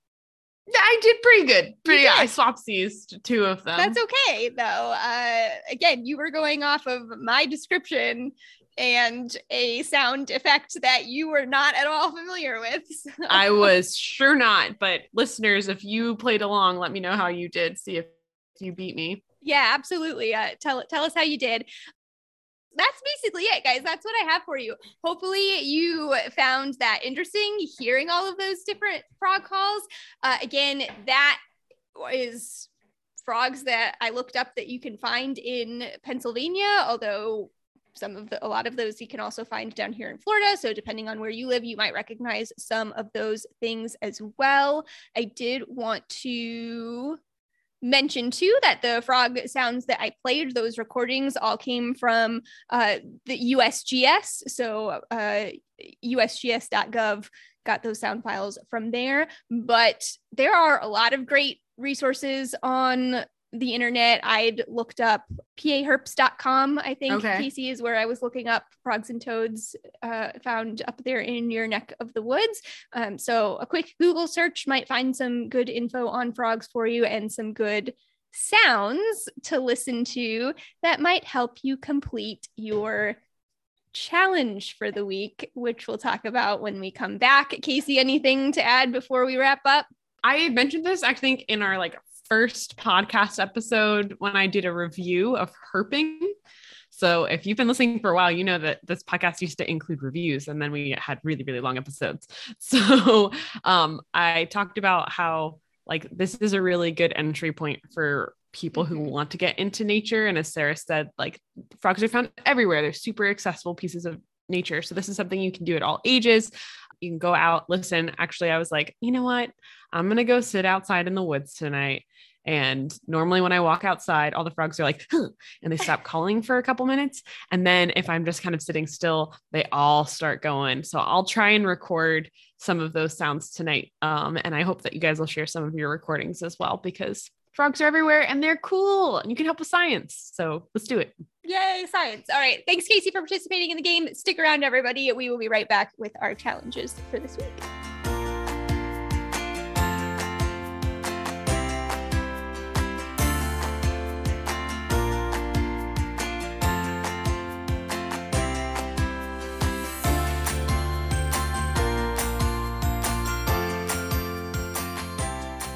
I did pretty good. Pretty. did. I swapped these two of them. That's okay though. Uh, again, you were going off of my description and a sound effect that you were not at all familiar with. so- I was sure not, but listeners, if you played along, let me know how you did. See if you beat me. Yeah, absolutely. Uh, tell tell us how you did that's basically it, guys. That's what I have for you. Hopefully, you found that interesting hearing all of those different frog calls. Uh, again, that is frogs that I looked up that you can find in Pennsylvania, although some of the a lot of those you can also find down here in Florida. So depending on where you live, you might recognize some of those things as well. I did want to mention too that the frog sounds that I played, those recordings all came from uh, the USGS. So uh, USGS.gov got those sound files from there. But there are a lot of great resources on the internet. I'd looked up paherps.com, I think, okay. PC is where I was looking up frogs and toads uh, found up there in your neck of the woods. Um, so a quick Google search might find some good info on frogs for you and some good sounds to listen to that might help you complete your challenge for the week, which we'll talk about when we come back. Casey, anything to add before we wrap up? I mentioned this, I think, in our like first podcast episode when I did a review of herping. So if you've been listening for a while, you know that this podcast used to include reviews and then we had really, really long episodes. So um, I talked about how like this is a really good entry point for people who mm-hmm. want to get into nature. And as Sarah said, like frogs are found everywhere. They're super accessible pieces of nature. So this is something you can do at all ages. You can go out, listen. Actually, I was like, you know what? I'm going to go sit outside in the woods tonight. And normally, when I walk outside, all the frogs are like, huh, and they stop calling for a couple minutes. And then, if I'm just kind of sitting still, they all start going. So, I'll try and record some of those sounds tonight. Um, and I hope that you guys will share some of your recordings as well because frogs are everywhere and they're cool and you can help with science. So, let's do it. Yay, science. All right. Thanks, Casey, for participating in the game. Stick around, everybody. We will be right back with our challenges for this week.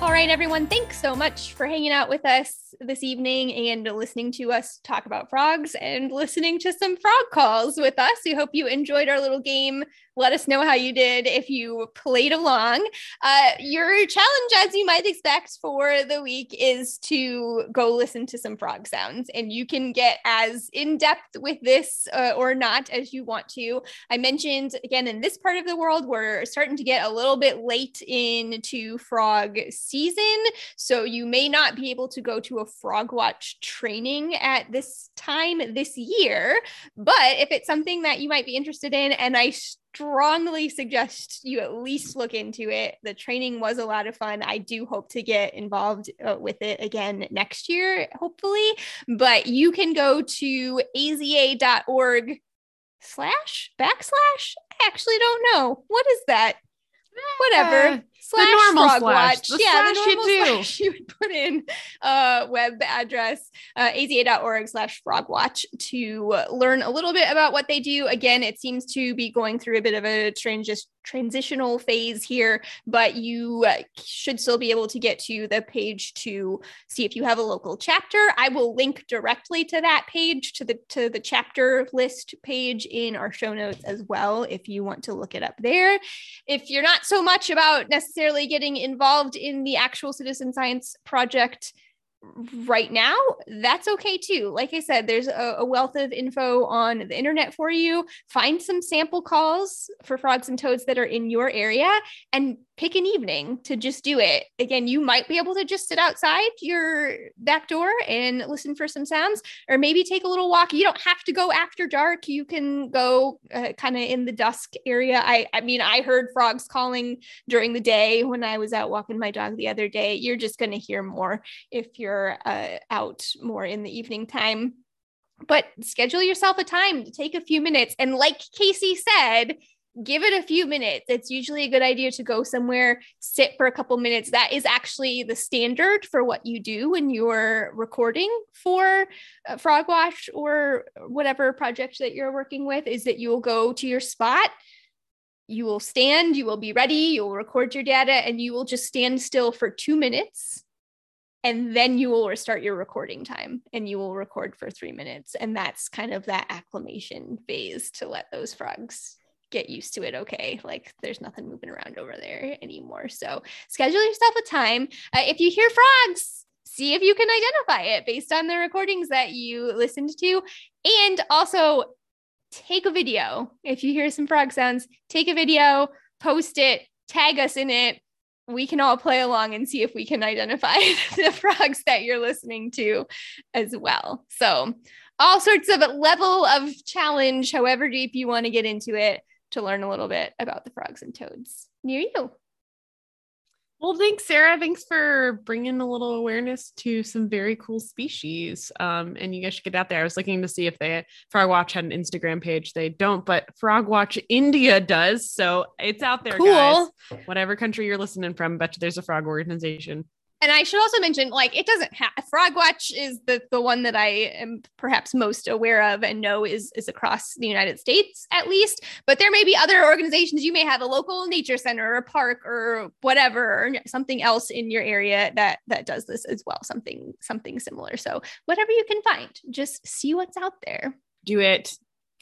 All right, everyone. Thanks so much for hanging out with us this evening and listening to us talk about frogs and listening to some frog calls with us. We hope you enjoyed our little game let us know how you did if you played along. Uh, your challenge, as you might expect for the week, is to go listen to some frog sounds. And you can get as in depth with this uh, or not as you want to. I mentioned again, in this part of the world, we're starting to get a little bit late into frog season. So you may not be able to go to a frog watch training at this time this year. But if it's something that you might be interested in, and I strongly suggest you at least look into it. The training was a lot of fun. I do hope to get involved uh, with it again next year, hopefully. But you can go to aza.org slash backslash. I actually don't know. What is that? Whatever. Slash the normal frog slash. watch. The yeah, the normal you slash you would put in uh web address uh, aza.org slash frog watch to learn a little bit about what they do. Again, it seems to be going through a bit of a transition transitional phase here, but you uh, should still be able to get to the page to see if you have a local chapter. I will link directly to that page to the to the chapter list page in our show notes as well if you want to look it up there. If you're not so much about necessarily getting involved in the actual citizen science project right now, that's okay too. Like I said, there's a, a, wealth of info on the internet for you. Find some sample calls for frogs and toads that are in your area and pick an evening to just do it. Again, you might be able to just sit outside your back door and listen for some sounds, or maybe take a little walk. You don't have to go after dark. You can go uh, kind of in the dusk area. I, I mean, I heard frogs calling during the day when I was out walking my dog the other day. You're just going to hear more if you're uh, out more in the evening time but schedule yourself a time to take a few minutes. And like Casey said, give it a few minutes. It's usually a good idea to go somewhere, sit for a couple minutes. That is actually the standard for what you do when you're recording for FrogWatch or whatever project that you're working with is that you will go to your spot. You will stand, you will be ready, you will record your data, and you will just stand still for two minutes and then you will restart your recording time and you will record for three minutes. And that's kind of that acclimation phase to let those frogs get used to it. Okay. Like there's nothing moving around over there anymore. So schedule yourself a time. Uh, if you hear frogs, see if you can identify it based on the recordings that you listened to. And also take a video. If you hear some frog sounds, take a video, post it, tag us in it we can all play along and see if we can identify the frogs that you're listening to as well. So, all sorts of level of challenge, however deep you want to get into it, to learn a little bit about the frogs and toads near you. Well, thanks, Sarah. Thanks for bringing a little awareness to some very cool species. Um, and you guys should get out there. I was looking to see if they FrogWatch had an Instagram page. They don't, but Frog Watch India does. So it's out there, cool. guys. Whatever country you're listening from, bet there's a frog organization and I should also mention, like, it doesn't have FrogWatch is the the one that I am perhaps most aware of and know is is across the United States at least. But there may be other organizations. You may have a local nature center or a park or whatever, or something else in your area that that does this as well. Something something similar. So whatever you can find, just see what's out there. Do it.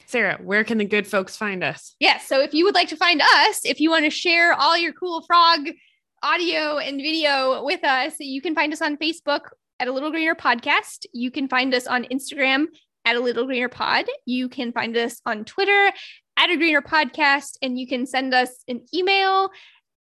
Sarah, where can the good folks find us? Yes. Yeah, so if you would like to find us, if you want to share all your cool frog audio and video with us. You can find us on Facebook at a little greener podcast. You can find us on Instagram at a little greener pod. You can find us on Twitter at a greener podcast, and you can send us an email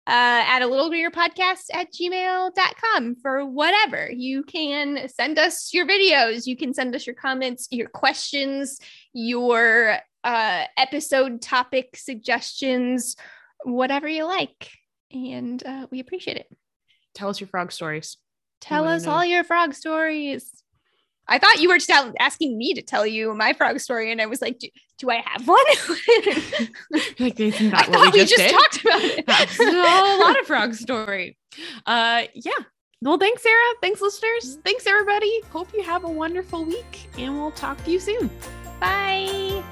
uh, at a little greener podcast at gmail.com for whatever. You can send us your videos, you can send us your comments, your questions, your uh, episode topic suggestions, whatever you like and uh, we appreciate it. Tell us your frog stories. Tell us all your frog stories. I thought you were just asking me to tell you my frog story, and I was like, "Do, do I have one?" like, isn't that what we just, we just talked about? It. That's a lot of frog story. Uh, yeah. Well, thanks, Sarah. Thanks, listeners. Thanks, everybody. Hope you have a wonderful week, and we'll talk to you soon. Bye.